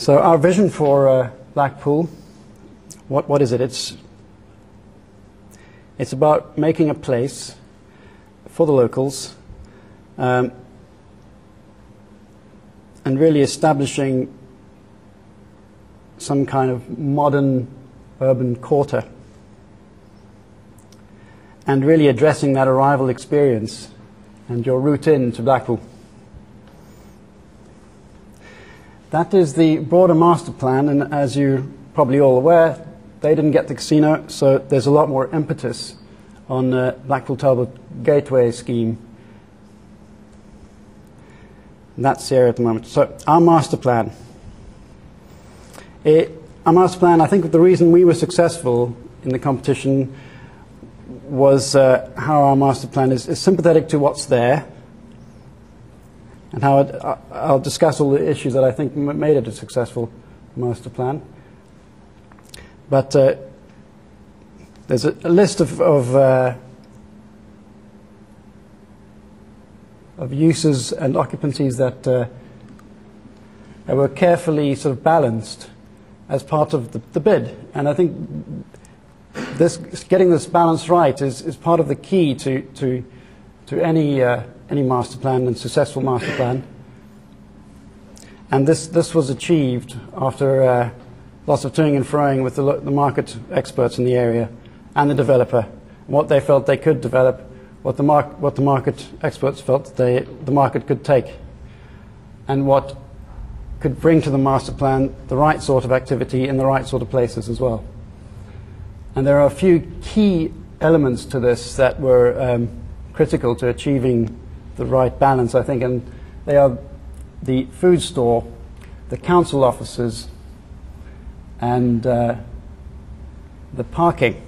So our vision for uh, Blackpool, what, what is it? It's, it's about making a place for the locals um, and really establishing some kind of modern urban quarter and really addressing that arrival experience and your route in to Blackpool. That is the broader master plan, and as you're probably all aware, they didn't get the casino, so there's a lot more impetus on the Blackpool Talbot Gateway scheme. And that's here at the moment. So, our master plan. It, our master plan, I think the reason we were successful in the competition was uh, how our master plan is, is, sympathetic to what's there and how it, uh, I'll discuss all the issues that I think made it a successful master plan. But uh, there's a, list of, of, uh, of uses and occupancies that, uh, that were carefully sort of balanced as part of the, the bid. And I think this, getting this balance right is, is part of the key to, to, to any, uh, any master plan and successful master plan. And this, this was achieved after uh, lots of toing and froing with the, the market experts in the area and the developer, and what they felt they could develop, what the, mar- what the market experts felt they, the market could take, and what could bring to the master plan the right sort of activity in the right sort of places as well. And there are a few key elements to this that were um, critical to achieving the right balance, I think, and they are the food store, the council offices, and uh, the parking.